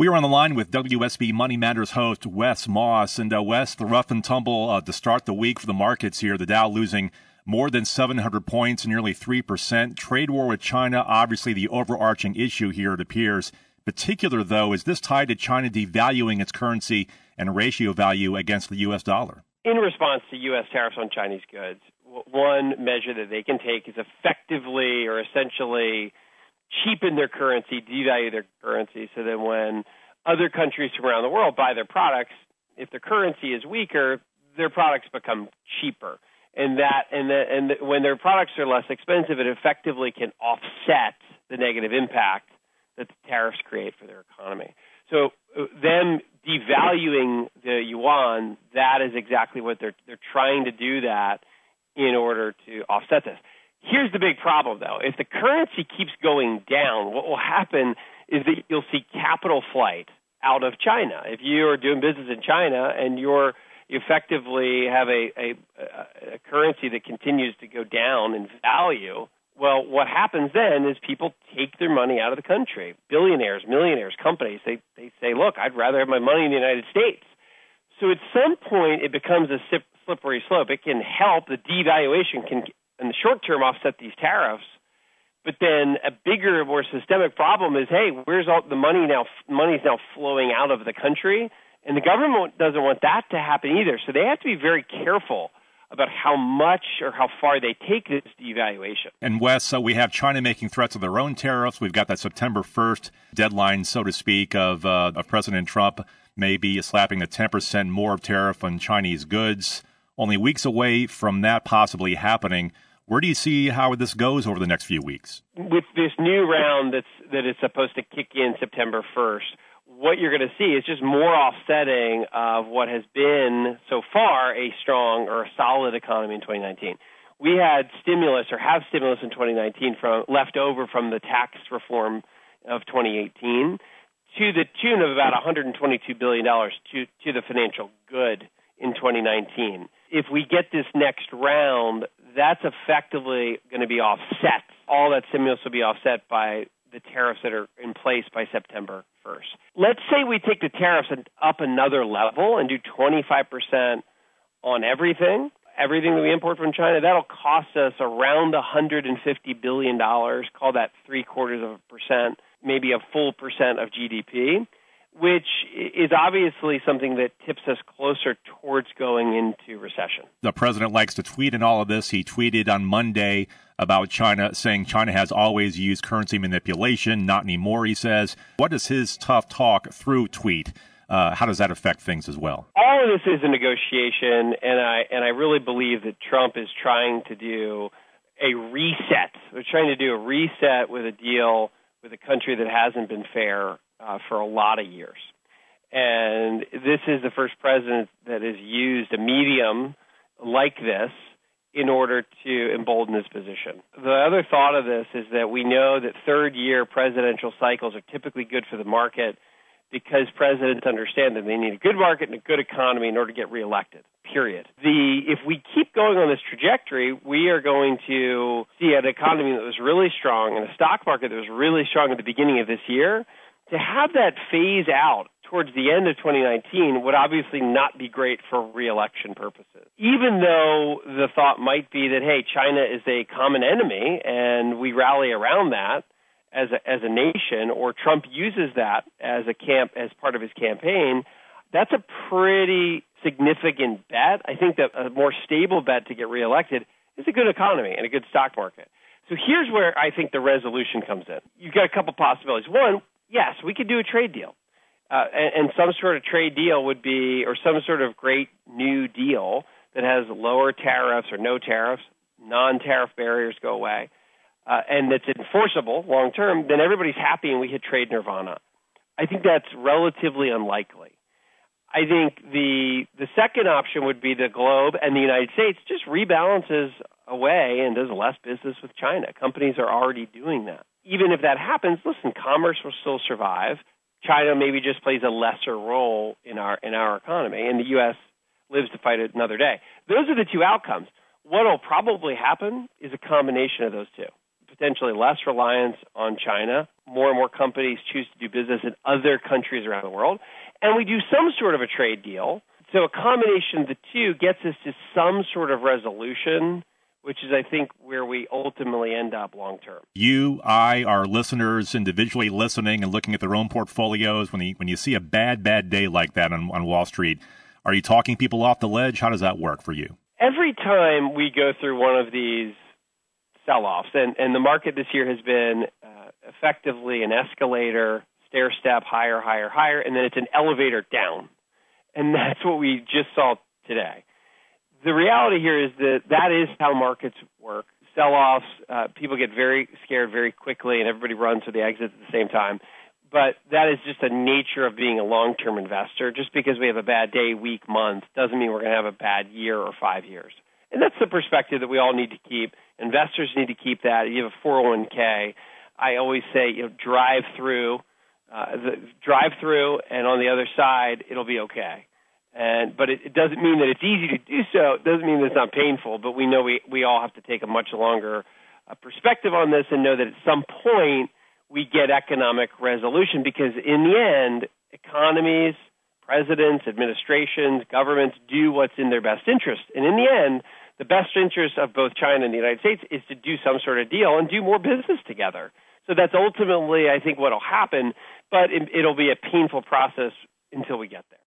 We are on the line with WSB Money Matters host Wes Moss. And uh, Wes, the rough and tumble uh, to start the week for the markets here. The Dow losing more than 700 points, nearly 3%. Trade war with China, obviously the overarching issue here, it appears. Particular, though, is this tied to China devaluing its currency and ratio value against the U.S. dollar? In response to U.S. tariffs on Chinese goods, one measure that they can take is effectively or essentially cheapen their currency, devalue their currency, so that when other countries from around the world buy their products, if their currency is weaker, their products become cheaper. And that and the, and the, when their products are less expensive, it effectively can offset the negative impact that the tariffs create for their economy. So uh, them devaluing the yuan, that is exactly what they're they're trying to do that in order to offset this. Here's the big problem, though. If the currency keeps going down, what will happen is that you'll see capital flight out of China. If you are doing business in China and you're effectively have a, a, a currency that continues to go down in value, well, what happens then is people take their money out of the country. Billionaires, millionaires, companies, they, they say, look, I'd rather have my money in the United States. So at some point, it becomes a slippery slope. It can help, the devaluation can in the short term offset these tariffs. But then a bigger, more systemic problem is, hey, where's all the money now? Money's now flowing out of the country, and the government doesn't want that to happen either. So they have to be very careful about how much or how far they take this devaluation. And Wes, so we have China making threats of their own tariffs. We've got that September 1st deadline, so to speak, of, uh, of President Trump maybe slapping a 10% more tariff on Chinese goods. Only weeks away from that possibly happening. Where do you see how this goes over the next few weeks? With this new round that's that is supposed to kick in September 1st, what you're going to see is just more offsetting of what has been so far a strong or a solid economy in 2019. We had stimulus or have stimulus in 2019 from left over from the tax reform of 2018 to the tune of about 122 billion dollars to to the financial good in 2019. If we get this next round, that's effectively going to be offset. All that stimulus will be offset by the tariffs that are in place by September 1st. Let's say we take the tariffs up another level and do 25% on everything, everything that we import from China. That'll cost us around 150 billion dollars. Call that three quarters of a percent, maybe a full percent of GDP which is obviously something that tips us closer towards going into recession. The president likes to tweet in all of this. He tweeted on Monday about China, saying China has always used currency manipulation, not anymore, he says. What does his tough talk through tweet? Uh, how does that affect things as well? All of this is a negotiation, and I and I really believe that Trump is trying to do a reset. They're trying to do a reset with a deal with a country that hasn't been fair uh, for a lot of years. And this is the first president that has used a medium like this in order to embolden his position. The other thought of this is that we know that third year presidential cycles are typically good for the market because presidents understand that they need a good market and a good economy in order to get reelected. Period. The if we keep going on this trajectory, we are going to see an economy that was really strong and a stock market that was really strong at the beginning of this year to have that phase out towards the end of 2019 would obviously not be great for reelection purposes. Even though the thought might be that, hey, China is a common enemy and we rally around that as a, as a nation, or Trump uses that as a camp as part of his campaign, that's a pretty significant bet. I think that a more stable bet to get reelected is a good economy and a good stock market. So here's where I think the resolution comes in. You've got a couple possibilities. One, yes, we could do a trade deal. Uh, and, and some sort of trade deal would be, or some sort of great new deal that has lower tariffs or no tariffs, non-tariff barriers go away, uh, and that's enforceable long term. Then everybody's happy, and we hit trade nirvana. I think that's relatively unlikely. I think the the second option would be the globe and the United States just rebalances away and does less business with China. Companies are already doing that even if that happens, listen, commerce will still survive. China maybe just plays a lesser role in our in our economy, and the U.S. lives to fight another day. Those are the two outcomes. What will probably happen is a combination of those two. potentially less reliance on China. More and more companies choose to do business in other countries around the world. And we do some sort of a trade deal. So a combination of the two gets us to some sort of resolution which is, I think, where we ultimately end up long term. You, I, our listeners individually listening and looking at their own portfolios, when you, when you see a bad, bad day like that on, on Wall Street, are you talking people off the ledge? How does that work for you? Every time we go through one of these sell offs, and, and the market this year has been uh, effectively an escalator, stair step, higher, higher, higher, and then it's an elevator down. And that's what we just saw today the reality here is that that is how markets work. Sell-offs, uh, people get very scared very quickly, and everybody runs for the exit at the same time. But that is just the nature of being a long-term investor. Just because we have a bad day, week, month, doesn't mean we're going to have a bad year or five years. And that's the perspective that we all need to keep. Investors need to keep that. You have a 401k. I always say, you know, drive through, uh, the, drive through, and on the other side, it'll be okay. And but it, it doesn't mean that it's easy to do so. It doesn't mean that it's not painful. But we know we we all have to take a much longer uh, perspective on this and know that at some point we get economic resolution because in the end, economies, presidents, administrations, governments do what's in their best interest. And in the end, the best interest of both China and the United States is to do some sort of deal and do more business together. So that's ultimately, I think, what will happen. But it, it'll be a painful process until we get there.